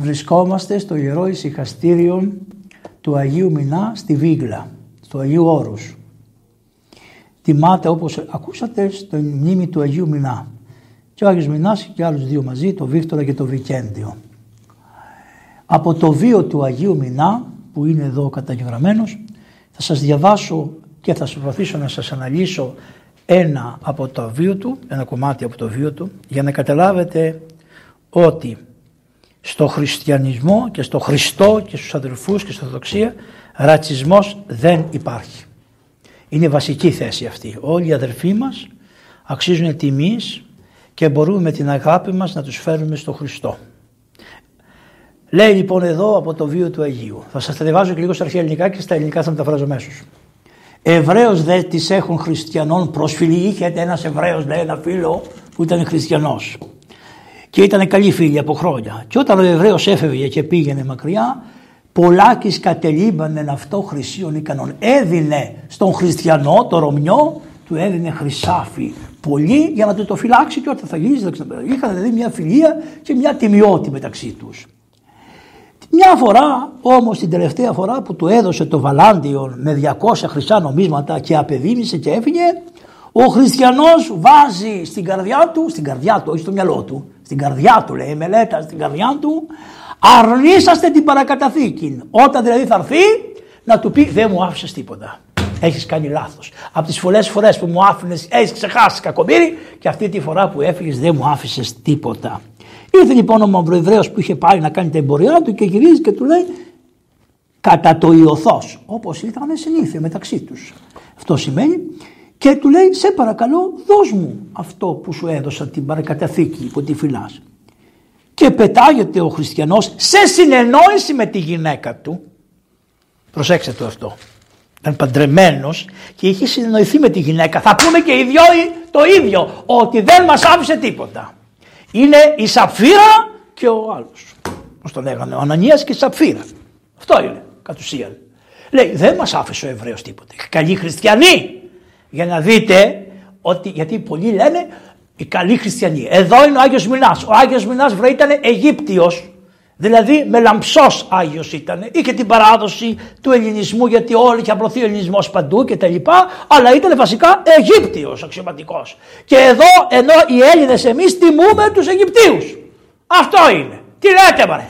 Βρισκόμαστε στο Ιερό Ησυχαστήριο του Αγίου Μινά στη Βίγλα, στο Αγίου Όρους. Τιμάται όπως ακούσατε στο μνήμη του Αγίου Μινά. Και ο Άγιος Μινάς και άλλους δύο μαζί, το Βίκτορα και το Βικέντιο. Από το βίο του Αγίου Μινά που είναι εδώ καταγεγραμμένος θα σας διαβάσω και θα σας προσπαθήσω να σας αναλύσω ένα από το βίο του, ένα κομμάτι από το βίο του για να καταλάβετε ότι στο χριστιανισμό και στο Χριστό και στους αδελφούς και στο Ορθοδοξία ρατσισμός δεν υπάρχει. Είναι βασική θέση αυτή. Όλοι οι αδελφοί μας αξίζουν τιμής και μπορούμε με την αγάπη μας να τους φέρουμε στο Χριστό. Λέει λοιπόν εδώ από το βίο του Αγίου. Θα σας τα διαβάζω και λίγο στα αρχαία ελληνικά και στα ελληνικά θα μεταφράζω μέσω. Εβραίος δε τις έχουν χριστιανών προσφυλή. Είχε ένας Εβραίος, λέει, ένα φίλο που ήταν χριστιανός. Και ήταν καλή φίλη από χρόνια. Και όταν ο Εβραίος έφευγε και πήγαινε μακριά, πολλάκι κατελείπανε αυτό χρυσίων ικανών. Έδινε στον χριστιανό, το Ρωμιό, του έδινε χρυσάφι πολύ για να το, το φυλάξει και όταν θα γυρίσει θα Είχαν δηλαδή μια φιλία και μια τιμιότητα μεταξύ τους. Μια φορά όμως την τελευταία φορά που του έδωσε το Βαλάντιο με 200 χρυσά νομίσματα και απεδίμησε και έφυγε ο χριστιανός βάζει στην καρδιά του, στην καρδιά του, όχι στο μυαλό του, στην καρδιά του λέει μελέτα στην καρδιά του αρνήσαστε την παρακαταθήκη. Όταν δηλαδή θα έρθει να του πει δεν μου άφησες τίποτα. Έχεις κάνει λάθος. Από τις πολλές φορές που μου άφηνες έχεις ξεχάσει κακομύρι και αυτή τη φορά που έφυγες δεν μου άφησες τίποτα. Ήρθε λοιπόν ο Μαυροεβραίο που είχε πάει να κάνει τα εμποριά του και γυρίζει και του λέει κατά το ιωθό. Όπως ήταν συνήθεια μεταξύ τους. Αυτό σημαίνει και του λέει σε παρακαλώ δώσ' μου αυτό που σου έδωσα την παρακαταθήκη που τη φυλάς. Και πετάγεται ο χριστιανός σε συνεννόηση με τη γυναίκα του. Προσέξτε το αυτό. Ήταν παντρεμένος και είχε συνεννοηθεί με τη γυναίκα. Θα πούμε και οι δυο το ίδιο. Ότι δεν μας άφησε τίποτα είναι η Σαφύρα και ο άλλος. Πώς το λέγανε, ο Ανανίας και η Σαφύρα. Αυτό είναι κατ' ουσίαν. Λέει δεν μας άφησε ο Εβραίος τίποτα. Καλοί χριστιανοί. Για να δείτε ότι, γιατί πολλοί λένε οι καλοί χριστιανοί. Εδώ είναι ο Άγιος Μινάς. Ο Άγιος Μινάς βρε ήταν Αιγύπτιος. Δηλαδή με λαμψός Άγιος ήταν. Είχε την παράδοση του ελληνισμού γιατί όλοι είχε απλωθεί ο ελληνισμός παντού και τα λοιπά. Αλλά ήταν βασικά Αιγύπτιος αξιωματικός. Και εδώ ενώ οι Έλληνες εμείς τιμούμε τους Αιγυπτίους. Αυτό είναι. Τι λέτε μωρέ;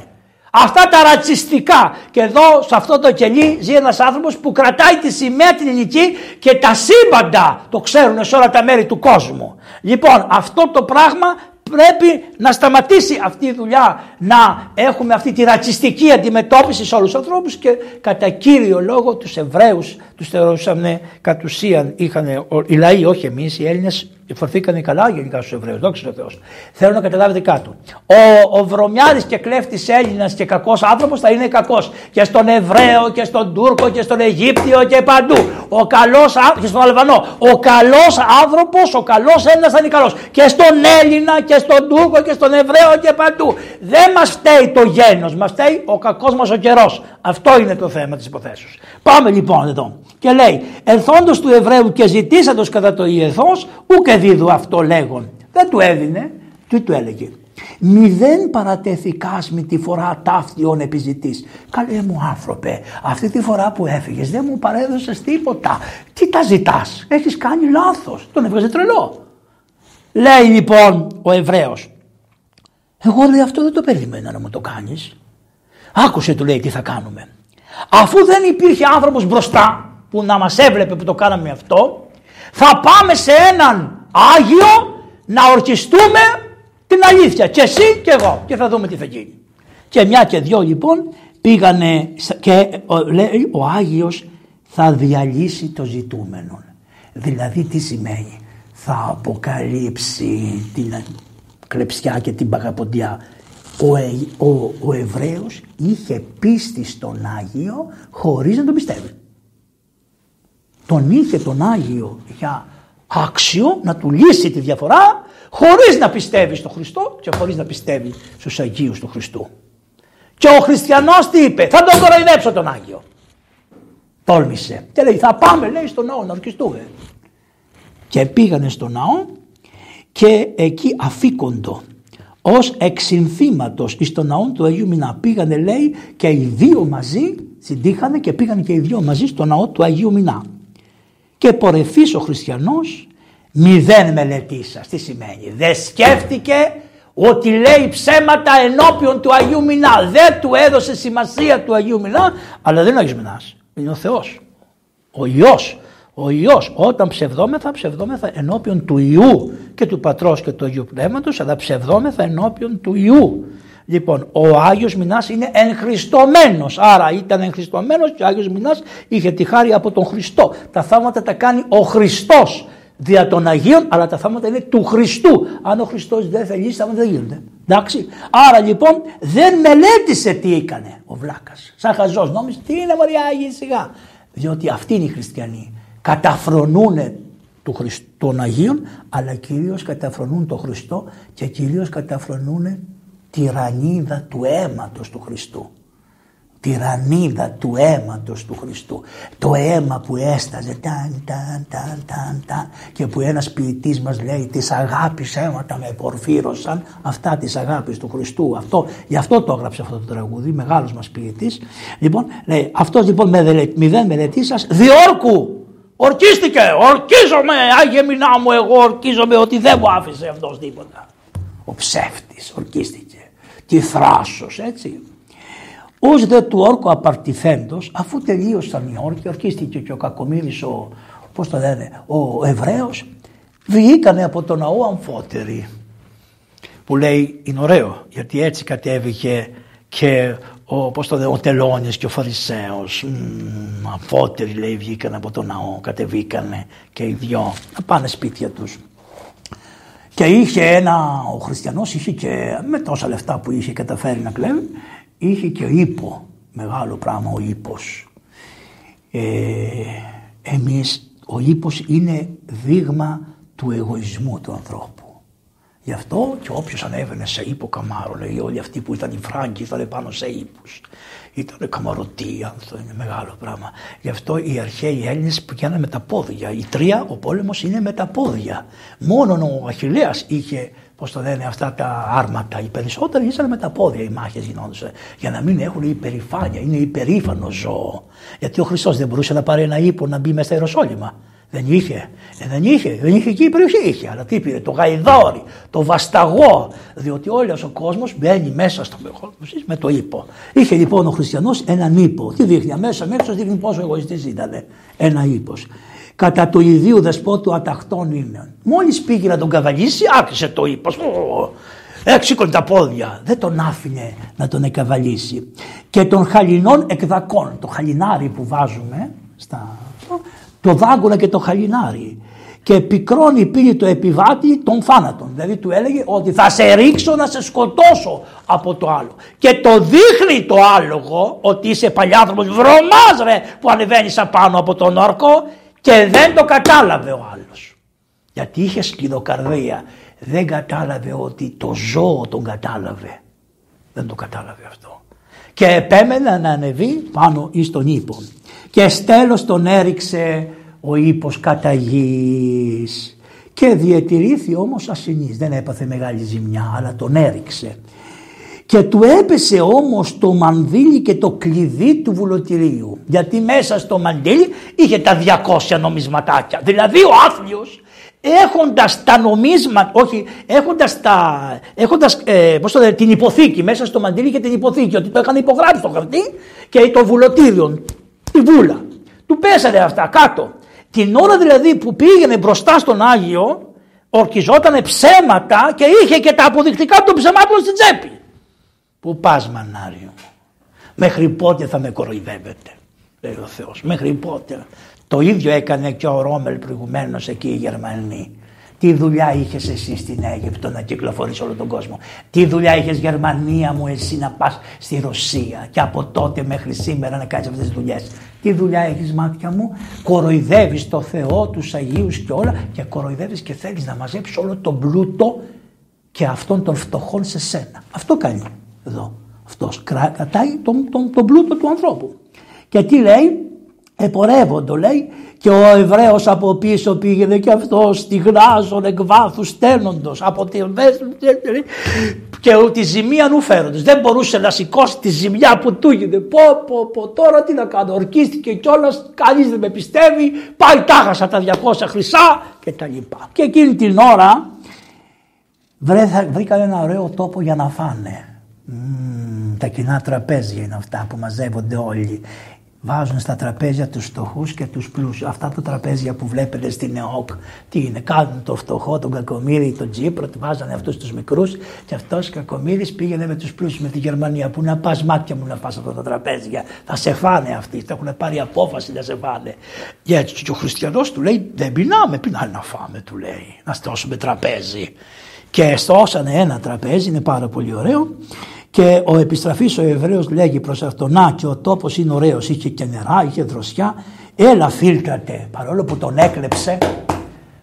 Αυτά τα ρατσιστικά. Και εδώ σε αυτό το κελί ζει ένας άνθρωπος που κρατάει τη σημαία την ελληνική και τα σύμπαντα το ξέρουν σε όλα τα μέρη του κόσμου. Λοιπόν αυτό το πράγμα πρέπει να σταματήσει αυτή η δουλειά να έχουμε αυτή τη ρατσιστική αντιμετώπιση σε όλους τους ανθρώπους και κατά κύριο λόγο τους Εβραίους τους θεωρούσαν κατ' ουσίαν είχαν οι λαοί όχι εμείς οι Έλληνες φορθήκαν καλά γενικά στους Εβραίους. Δόξα τω Θεώ. Θέλω να καταλάβετε κάτω. Ο, ο βρωμιάρης και κλέφτης Έλληνας και κακός άνθρωπος θα είναι κακός. Και στον Εβραίο και στον Τούρκο και στον Αιγύπτιο και παντού. Ο καλός και στον Αλβανό. Ο καλός άνθρωπος, ο καλός Έλληνας θα είναι καλός. Και στον Έλληνα και στον Τούρκο και στον Εβραίο και παντού. Δεν μας φταίει το γένος, μας φταίει ο κακός μας ο καιρός. Αυτό είναι το θέμα της υποθέσεως. Πάμε λοιπόν εδώ. Και λέει, ελθόντο του Εβραίου και ζητήσαντος κατά το ιεθός, ούκε δίδου αυτό λέγον. Δεν του έδινε, τι του έλεγε; Μηδέν παρατεθηκάς με τη φορά ταύτιον επιζητής. Καλέ μου άνθρωπε, αυτή τη φορά που έφυγες δεν μου παρέδωσες τίποτα. Τι τα ζητάς, έχεις κάνει λάθος. Τον έβγαζε τρελό. Λέει λοιπόν ο Εβραίος, εγώ λέει αυτό δεν το περίμενα να μου το κάνεις. Άκουσε του λέει τι θα κάνουμε. Αφού δεν υπήρχε άνθρωπος μπροστά που να μας έβλεπε που το κάναμε αυτό, θα πάμε σε έναν Άγιο να ορκιστούμε την αλήθεια και εσύ και εγώ και θα δούμε τι θα γίνει. Και μια και δυο λοιπόν πήγανε και λέει ο Άγιος θα διαλύσει το ζητούμενο. Δηλαδή τι σημαίνει; Θα αποκαλύψει την κλεψιά και την παγαποντιά. Ο, ε, ο, ο Εβραίος είχε πίστη στον Άγιο χωρίς να τον πιστεύει. Τον είχε τον Άγιο για άξιο να του λύσει τη διαφορά χωρίς να πιστεύει στον Χριστό και χωρίς να πιστεύει στους Αγίους του Χριστού. Και ο χριστιανός τι είπε, θα τον κοροϊδέψω τον Άγιο. Τόλμησε και λέει θα πάμε λέει στον ναό να ορκιστούμε. Και πήγανε στον ναό και εκεί αφήκοντο ως εξυνθήματος εις τον ναό του Αγίου Μινά. Πήγανε λέει και οι δύο μαζί, συντύχανε και πήγαν και οι δύο μαζί στο ναό του Αγίου Μινά. Και πορευθείς ο χριστιανός μηδέν μελετήσα. Τι σημαίνει; Δεν σκέφτηκε ότι λέει ψέματα ενώπιον του Αγίου Μινά. Δεν του έδωσε σημασία του Αγίου Μινά, αλλά δεν είναι ο Αγίος Μινάς. Είναι ο Θεός. Ο Υιός. Ο Υιός όταν ψευδόμεθα, ψευδόμεθα ενώπιον του Ιού και του Πατρός και του Αγίου Πνεύματος, αλλά ψευδόμεθα ενώπιον του Ιού. Λοιπόν, ο Άγιος Μινάς είναι εγχριστομένος, άρα ήταν εγχριστομένος και ο Άγιος Μινάς είχε τη χάρη από τον Χριστό. Τα θαύματα τα κάνει ο Χριστός δια των Αγίων, αλλά τα θαύματα είναι του Χριστού. Αν ο Χριστός δεν θελήσει, τα θαύματα δεν γίνονται. Εντάξει. Άρα λοιπόν δεν μελέτησε τι έκανε ο Βλάκας. Σαν χαζός νόμιζε τι είναι μωριά Άγιοι σιγά. Διότι αυτοί είναι οι χριστιανοί. Καταφρονούν του των Αγίων, αλλά κυρίως καταφρονούν τον Χριστό και κυρίως καταφρονούν τη ρανίδα του αίματος του Χριστού τυραννίδα του αίματος του Χριστού. Το αίμα που έσταζε ταν, ταν, ταν, ταν, ταν, και που ένας ποιητής μας λέει της αγάπης αίματα με πορφύρωσαν αυτά της αγάπης του Χριστού. Αυτό, γι' αυτό το έγραψε αυτό το τραγούδι, μεγάλος μας ποιητής. Λοιπόν, λέει, αυτός λοιπόν με μηδέν μελετή σας, διόρκου Ορκίστηκε, ορκίζομαι, Άγιε μηνά μου εγώ ορκίζομαι ότι δεν μου άφησε αυτός τίποτα. Ο ψεύτης ορκίστηκε. Τι θράσος έτσι. Ω δε του όρκου απαρτηθέντο, αφού τελείωσαν οι όρκοι, ορκίστηκε και ο Κακομήρης, ο, πώς το λένε, ο Εβραίος, βγήκανε από τον ναό αμφότεροι. Που λέει είναι ωραίο, γιατί έτσι κατέβηκε και ο, πώς το λένε, ο Τελώνης και ο Φαρισαίος. αμφότεροι λέει βγήκαν από τον ναό, κατεβήκανε και οι δυο να πάνε σπίτια τους. Και είχε ένα, ο χριστιανός είχε και με τόσα λεφτά που είχε καταφέρει να κλέβει, είχε και ύπο, μεγάλο πράγμα ο ύπος. Ε, εμείς, ο ύπος είναι δείγμα του εγωισμού του ανθρώπου. Γι' αυτό και όποιος ανέβαινε σε ύπο καμάρο, λέει όλοι αυτοί που ήταν οι Φράγκοι ήταν πάνω σε ύπους. Ήταν καμαρωτοί, αυτό είναι μεγάλο πράγμα. Γι' αυτό οι αρχαίοι Έλληνες πηγαίνανε με τα πόδια. Η τρία, ο πόλεμος είναι με τα πόδια. Μόνο ο Αχιλέας είχε πώς το λένε αυτά τα άρματα. Οι περισσότεροι ήσαν με τα πόδια οι μάχες γινόντουσαν. Για να μην έχουν υπερηφάνεια. Είναι υπερήφανο ζώο. Γιατί ο Χριστός δεν μπορούσε να πάρει ένα ύπο να μπει μέσα στα Ιεροσόλυμα. Δεν είχε. Ε, δεν είχε. Δεν είχε εκεί η περιοχή. Είχε. Αλλά τι πήρε. Το γαϊδόρι, το βασταγό. Διότι όλος ο κόσμος μπαίνει μέσα στο με το ύπο. Είχε λοιπόν ο χριστιανός έναν ύπο. Τι δείχνει αμέσως μέσα δείχνει πόσο εγωιστής ήταν. Ένα ύπος κατά του ιδίου δεσπότου αταχτών είναι. Μόλις πήγε να τον καβαλήσει άρχισε το ύπος. Έξικον τα πόδια. Δεν τον άφηνε να τον εκαβαλήσει. Και των χαλινών εκδακών. Το χαλινάρι που βάζουμε στα... Το δάγκωνα και το χαλινάρι. Και πικρώνει πήρε το επιβάτη των θάνατων. Δηλαδή του έλεγε ότι θα σε ρίξω να σε σκοτώσω από το άλλο. Και το δείχνει το άλογο ότι είσαι παλιάνθρωπος βρωμάς ρε που ανεβαίνεις απάνω από τον όρκο και δεν το κατάλαβε ο άλλος. Γιατί είχε σκληροκαρδία. Δεν κατάλαβε ότι το ζώο τον κατάλαβε. Δεν το κατάλαβε αυτό. Και επέμενε να ανεβεί πάνω εις τον ύπο. Και στέλος τον έριξε ο ύπος κατά γης. Και διατηρήθη όμως ασυνής. Δεν έπαθε μεγάλη ζημιά αλλά τον έριξε. Και του έπεσε όμως το μανδύλι και το κλειδί του βουλωτηρίου. Γιατί μέσα στο μαντίλι είχε τα 200 νομισματάκια. Δηλαδή ο άθλιος έχοντας τα νομίσματα, όχι, έχοντας, τα, έχοντας ε, πώς το λένε, την υποθήκη μέσα στο μαντίλι και την υποθήκη, ότι το είχαν υπογράψει στο χαρτί και το βουλωτήριο, τη βούλα. Του πέσανε αυτά κάτω. Την ώρα δηλαδή που πήγαινε μπροστά στον Άγιο, ορκιζόταν ψέματα και είχε και τα αποδεικτικά των ψεμάτων στην τσέπη. Πού πας μανάριο Μέχρι πότε θα με κοροϊδεύετε. Λέει ο Θεός. Μέχρι πότε; Το ίδιο έκανε και ο Ρόμελ προηγουμένως εκεί οι Γερμανοί. Τι δουλειά είχες εσύ στην Αίγυπτο να κυκλοφορείς όλο τον κόσμο; Τι δουλειά είχες Γερμανία μου εσύ να πας στη Ρωσία και από τότε μέχρι σήμερα να κάνεις αυτές τις δουλειές; Τι δουλειά έχεις μάτια μου; Κοροϊδεύεις το Θεό, τους Αγίους και όλα και κοροϊδεύεις και θέλεις να μαζέψεις όλο τον πλούτο και αυτών των φτωχών σε σένα. Αυτό κάνει εδώ. Αυτός κρατάει τον, τον, τον πλούτο του ανθρώπου. Και τι λέει, Επορεύοντο λέει και ο Εβραίος από πίσω πήγαινε και αυτός στιγνάζον εκ βάθους στέλνοντος από τη και τη ζημία νου φέροντος. Δεν μπορούσε να σηκώσει τη ζημιά που του έγινε. Πω πω πω τώρα τι να κάνω ορκίστηκε κιόλας κανείς δεν με πιστεύει πάει τάχασα τα 200 χρυσά και τα λοιπά. Και εκείνη την ώρα βρήκαν ένα ωραίο τόπο για να φάνε. Mm, τα κοινά τραπέζια είναι αυτά που μαζεύονται όλοι βάζουν στα τραπέζια τους φτωχούς και τους πλούσιους. Αυτά τα τραπέζια που βλέπετε στην ΕΟΚ, τι είναι, κάνουν το φτωχό, τον κακομύρι, τον Τζίπρο, βάζανε αυτούς τους μικρούς και αυτός κακομύρης πήγαινε με τους πλούσιους με τη Γερμανία. Πού να πας μάτια μου να πας αυτά τα τραπέζια, θα σε φάνε αυτοί, θα έχουν πάρει απόφαση να σε φάνε. Και έτσι και ο χριστιανός του λέει δεν πεινάμε, πεινάει να φάμε του λέει, να στώσουμε τραπέζι. Και στώσανε ένα τραπέζι, είναι πάρα πολύ ωραίο και ο επιστραφής ο Εβραίος λέγει προς αυτό να και ο τόπος είναι ωραίος, είχε και νερά, είχε δροσιά, έλα φίλτρατε παρόλο που τον έκλεψε,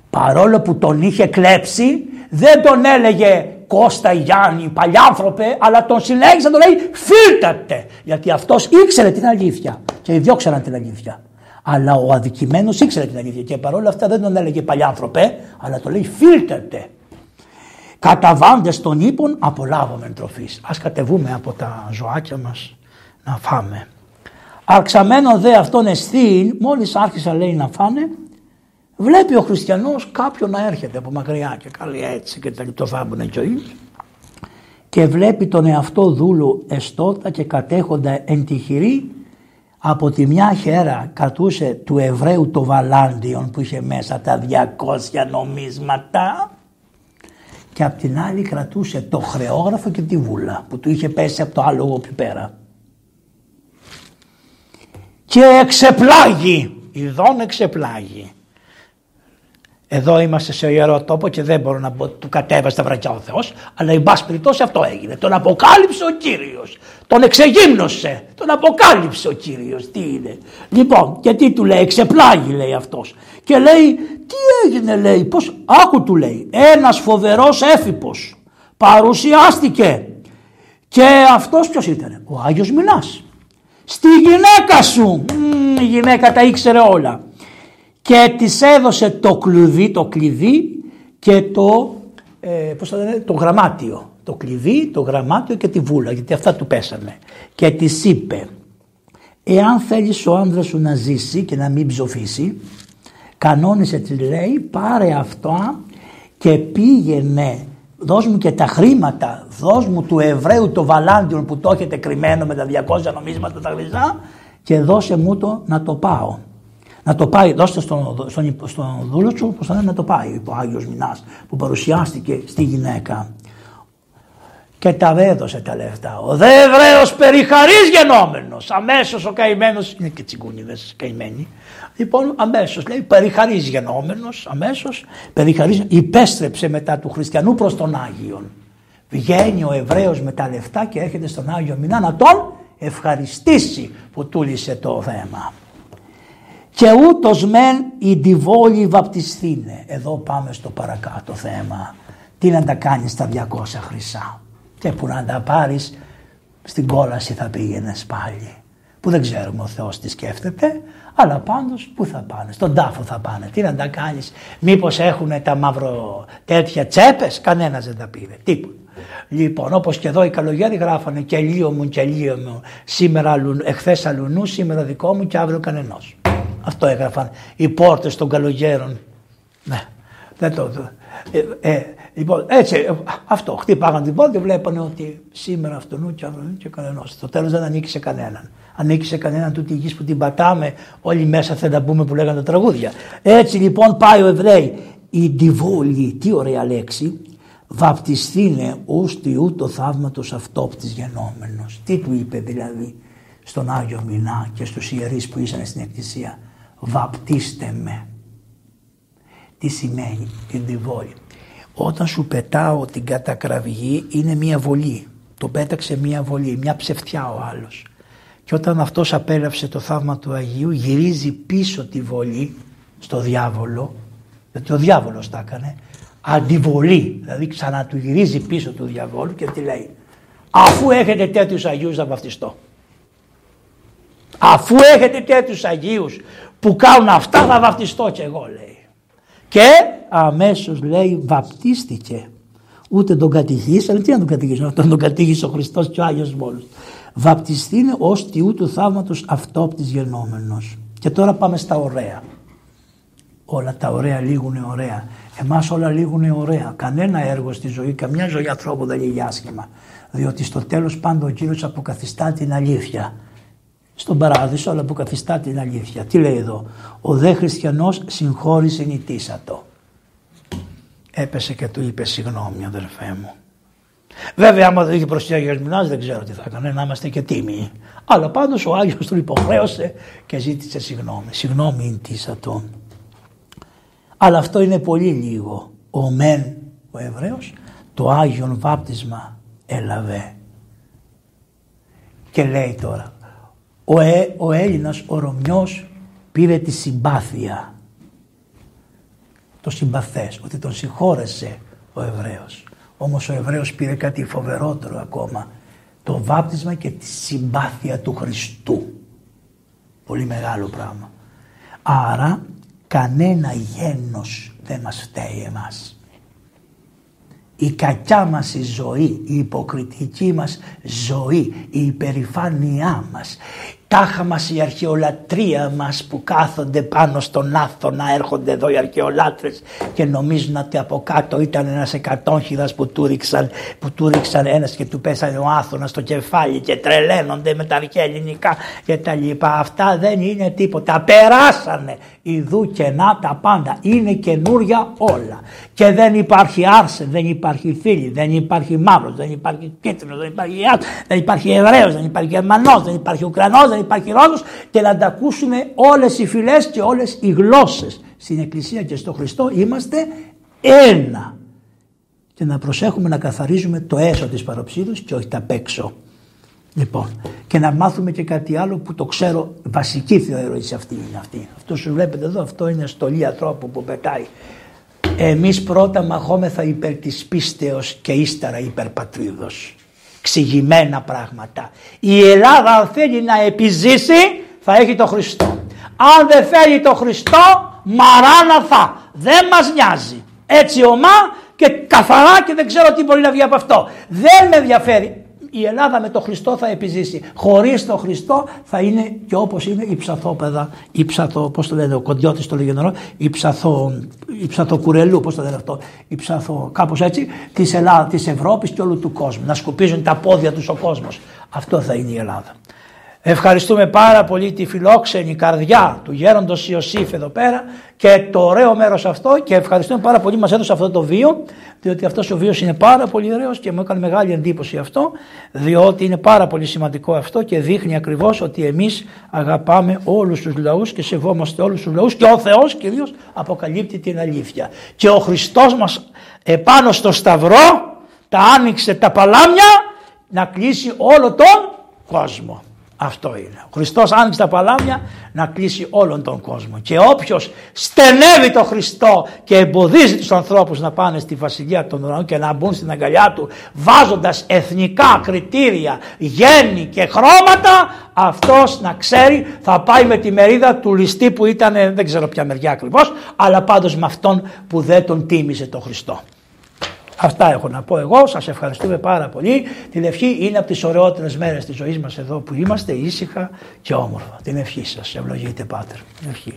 παρόλο που τον είχε κλέψει δεν τον έλεγε Κώστα Γιάννη, παλιάνθρωπε, αλλά τον συνέχισε να τον λέει φίλτατε. Γιατί αυτός ήξερε την αλήθεια και οι δυο ξέραν την αλήθεια. Αλλά ο αδικημένος ήξερε την αλήθεια και παρόλα αυτά δεν τον έλεγε παλιάνθρωπε, αλλά τον λέει φίλτατε καταβάντες των ύπων απολάβουμε τροφής. Ας κατεβούμε από τα ζωάκια μας να φάμε. Αρξαμένο δε αυτόν εστίν, μόλις άρχισα λέει να φάνε, βλέπει ο χριστιανός κάποιον να έρχεται από μακριά και καλή έτσι και τα το φάμπουνε και ο και βλέπει τον εαυτό δούλου εστότα και κατέχοντα εν τυχηρή από τη μια χέρα κατούσε του Εβραίου το Βαλάντιον που είχε μέσα τα 200 νομίσματα και απ' την άλλη κρατούσε το χρεόγραφο και τη βούλα που του είχε πέσει από το άλογο πιο πέρα. Και εξεπλάγει, ειδών εξεπλάγει. Εδώ είμαστε σε ιερό τόπο και δεν μπορώ να πω του κατέβασε τα βρακιά ο Θεός, αλλά η πάση περιπτώσει αυτό έγινε. Τον αποκάλυψε ο Κύριος, τον εξεγύμνωσε, τον αποκάλυψε ο Κύριος. Τι είναι. Λοιπόν, και τι του λέει, εξεπλάγει λέει αυτός. Και λέει, τι έγινε λέει, πώς, άκου του λέει, ένας φοβερός έφυπος παρουσιάστηκε. Και αυτός ποιος ήταν, ο Άγιος Μινάς. Στη γυναίκα σου, η γυναίκα τα ήξερε όλα και της έδωσε το κλειδί, το κλειδί και το, ε, πώς θα λένε, το γραμμάτιο. Το κλειδί, το γραμμάτιο και τη βούλα γιατί αυτά του πέσανε. Και της είπε εάν θέλεις ο άνδρας σου να ζήσει και να μην ψοφήσει κανόνισε τη λέει πάρε αυτό και πήγαινε δώσ' μου και τα χρήματα, δώσ' μου του Εβραίου το βαλάντιον που το έχετε κρυμμένο με τα 200 νομίσματα τα χρυσά και δώσε μου το να το πάω να το πάει, δώστε στον, στον, στον δούλο σου, πώς θα να το πάει, ο Άγιος Μινάς, που παρουσιάστηκε στη γυναίκα. Και τα έδωσε τα λεφτά. Ο δε Εβραίος περιχαρής γενόμενος. Αμέσως ο καημένος, είναι και τσιγκούνιδες καημένοι. Λοιπόν αμέσως λέει περιχαρής γενόμενος, αμέσως περιχαρής, υπέστρεψε μετά του χριστιανού προς τον Άγιον. Βγαίνει ο Εβραίος με τα λεφτά και έρχεται στον Άγιο Μινά να τον ευχαριστήσει που τούλησε το θέμα. Και ούτως μεν η διβόλη βαπτιστήνε. Εδώ πάμε στο παρακάτω θέμα. Τι να τα κάνεις τα 200 χρυσά. Και που να τα πάρεις στην κόλαση θα πήγαινες πάλι. Που δεν ξέρουμε ο Θεός τι σκέφτεται. Αλλά πάντως πού θα πάνε. Στον τάφο θα πάνε. Τι να τα κάνεις. Μήπως έχουν τα μαύρο τέτοια τσέπες. Κανένας δεν τα πήρε. Τίποτα. Λοιπόν, όπως και εδώ οι καλογέροι γράφανε και λίγο μου και λίγο μου. Σήμερα, εχθές αλουνού, σήμερα δικό μου και αύριο κανενός. Αυτό έγραφαν οι πόρτες των καλογέρων. Ναι, δεν το. Ε, ε, λοιπόν, έτσι, ε, αυτό. Χτύπαγαν την πόρτα και βλέπανε ότι σήμερα αυτού και αύριο και κανένα. Στο τέλος δεν ανήκει σε κανέναν. Ανήκει σε κανέναν τούτη η γης που την πατάμε, όλοι μέσα θα τα πούμε που λέγανε τα τραγούδια. Έτσι λοιπόν πάει ο Εβραίοι. Η διβόλη, τι ωραία λέξη, βαπτιστήνε ως Θεού το θαύματος αυτόπτης γενόμενος. Τι του είπε δηλαδή στον Άγιο Μινά και στους ιερείς που ήσαν στην Εκκλησία βαπτίστε με. Τι σημαίνει την διβόλη. Όταν σου πετάω την κατακραυγή είναι μια βολή. Το πέταξε μια βολή, μια ψευτιά ο άλλος. Και όταν αυτός απέλαψε το θαύμα του Αγίου γυρίζει πίσω τη βολή στο διάβολο, γιατί ο διάβολος τα έκανε, αντιβολή, δηλαδή ξανά του γυρίζει πίσω του διαβόλου και τι λέει αφού έχετε τέτοιους Αγίους να βαφτιστώ. Αφού έχετε τέτοιους Αγίους που κάνουν αυτά θα βαπτιστώ και εγώ λέει. Και αμέσως λέει βαπτίστηκε. Ούτε τον κατηγήσανε, τι να τον κατηγήσουν, αυτόν τον κατήγησε ο Χριστός και ο Άγιος μόνος. Βαπτιστήνε ως τιού του θαύματος αυτόπτης γενόμενος. Και τώρα πάμε στα ωραία. Όλα τα ωραία λίγουνε ωραία. Εμάς όλα λίγουνε ωραία. Κανένα έργο στη ζωή, καμιά ζωή ανθρώπου δεν λύγει άσχημα. Διότι στο τέλος πάντα ο Κύριος αποκαθιστά την αλήθεια. Στον παράδεισο αλλά αποκαθιστά την αλήθεια. Τι λέει εδώ; Ο δε χριστιανός συγχώρησε νητήσατο. Έπεσε και του είπε συγγνώμη αδερφέ μου. Βέβαια, άμα δεν είχε προσοχή ο Άγιος Μινάς, δεν ξέρω τι θα έκανε, να είμαστε και τίμοι. Αλλά πάντως ο Άγιος του υποχρέωσε και ζήτησε συγγνώμη. Συγγνώμη νητήσατο. Αλλά αυτό είναι πολύ λίγο. Ο μεν, ο Εβραίος, το Άγιον βάπτισμα έλαβε. Και λέει τώρα, ο, ε, ο Έλληνας, ο Ρωμιός πήρε τη συμπάθεια. Το συμπαθές, ότι τον συγχώρεσε ο Εβραίος. Όμως ο Εβραίος πήρε κάτι φοβερότερο ακόμα. Το βάπτισμα και τη συμπάθεια του Χριστού. Πολύ μεγάλο πράγμα. Άρα κανένα γένος δεν μας φταίει εμάς. Η κακιά μας η ζωή, η υποκριτική μας ζωή, η υπερηφάνειά μας, τάχα μας η αρχαιολατρία μας που κάθονται πάνω στον Άθωνα έρχονται εδώ οι αρχαιολάτρες και νομίζουν ότι από κάτω ήταν ένας εκατόνχυδας που του ρίξαν, που του ρίξαν ένας και του πέσανε ο Άθωνας στο κεφάλι και τρελαίνονται με τα αρχαία ελληνικά και τα λοιπά. Αυτά δεν είναι τίποτα. Περάσανε ιδού και να τα πάντα. Είναι καινούρια όλα. Και δεν υπάρχει άρσε, δεν υπάρχει φίλη, δεν υπάρχει μαύρος, δεν υπάρχει κίτρινος, δεν υπάρχει δεν υπάρχει Εβραίος, δεν υπάρχει Γερμανός, δεν υπάρχει Ουκρανός, δεν υπάρχει Ρώσος και να τα ακούσουν όλες οι φυλές και όλες οι γλώσσες. Στην Εκκλησία και στο Χριστό είμαστε ένα. Και να προσέχουμε να καθαρίζουμε το έσω της παροψίδους και όχι τα παίξω. Λοιπόν, και να μάθουμε και κάτι άλλο που το ξέρω, βασική θεωρήση αυτή είναι αυτή. Αυτό σου βλέπετε εδώ, αυτό είναι στολή ανθρώπου που πετάει. Εμείς πρώτα μαχόμεθα υπέρ της πίστεως και ύστερα υπέρ πατρίδος ξηγημένα πράγματα. Η Ελλάδα αν θέλει να επιζήσει θα έχει το Χριστό. Αν δεν θέλει το Χριστό μαράναθα. Δεν μας νοιάζει. Έτσι ομά και καθαρά και δεν ξέρω τι μπορεί να βγει από αυτό. Δεν με ενδιαφέρει η Ελλάδα με τον Χριστό θα επιζήσει. Χωρίς τον Χριστό θα είναι και όπως είναι η ψαθόπεδα, η ψαθο, πώς το λένε, ο κοντιώτης το λέγει νερός, η, ψαθο, η ψαθοκουρελού, πώς το λένε αυτό, η ψαθο, κάπως έτσι, της Ελλάδα, της Ευρώπης και όλου του κόσμου. Να σκουπίζουν τα πόδια τους ο κόσμος. Αυτό θα είναι η Ελλάδα. Ευχαριστούμε πάρα πολύ τη φιλόξενη καρδιά του γέροντος Ιωσήφ εδώ πέρα και το ωραίο μέρος αυτό και ευχαριστούμε πάρα πολύ μας έδωσε αυτό το βίο διότι αυτός ο βίος είναι πάρα πολύ ωραίος και μου έκανε μεγάλη εντύπωση αυτό διότι είναι πάρα πολύ σημαντικό αυτό και δείχνει ακριβώς ότι εμείς αγαπάμε όλους τους λαούς και σεβόμαστε όλους τους λαούς και ο Θεός κυρίως αποκαλύπτει την αλήθεια και ο Χριστός μας επάνω στο σταυρό τα άνοιξε τα παλάμια να κλείσει όλο τον κόσμο. Αυτό είναι. Ο Χριστός άνοιξε τα παλάμια να κλείσει όλον τον κόσμο. Και όποιος στενεύει τον Χριστό και εμποδίζει τους ανθρώπους να πάνε στη βασιλεία των ουρανών και να μπουν στην αγκαλιά του βάζοντας εθνικά κριτήρια, γέννη και χρώματα αυτός να ξέρει θα πάει με τη μερίδα του ληστή που ήταν δεν ξέρω ποια μεριά ακριβώς αλλά πάντως με αυτόν που δεν τον τίμησε τον Χριστό. Αυτά έχω να πω εγώ. Σας ευχαριστούμε πάρα πολύ. Την ευχή είναι από τις ωραιότερες μέρες της ζωής μας εδώ που είμαστε ήσυχα και όμορφα. Την ευχή σας. Ευλογείτε Πάτερ. Ευχή.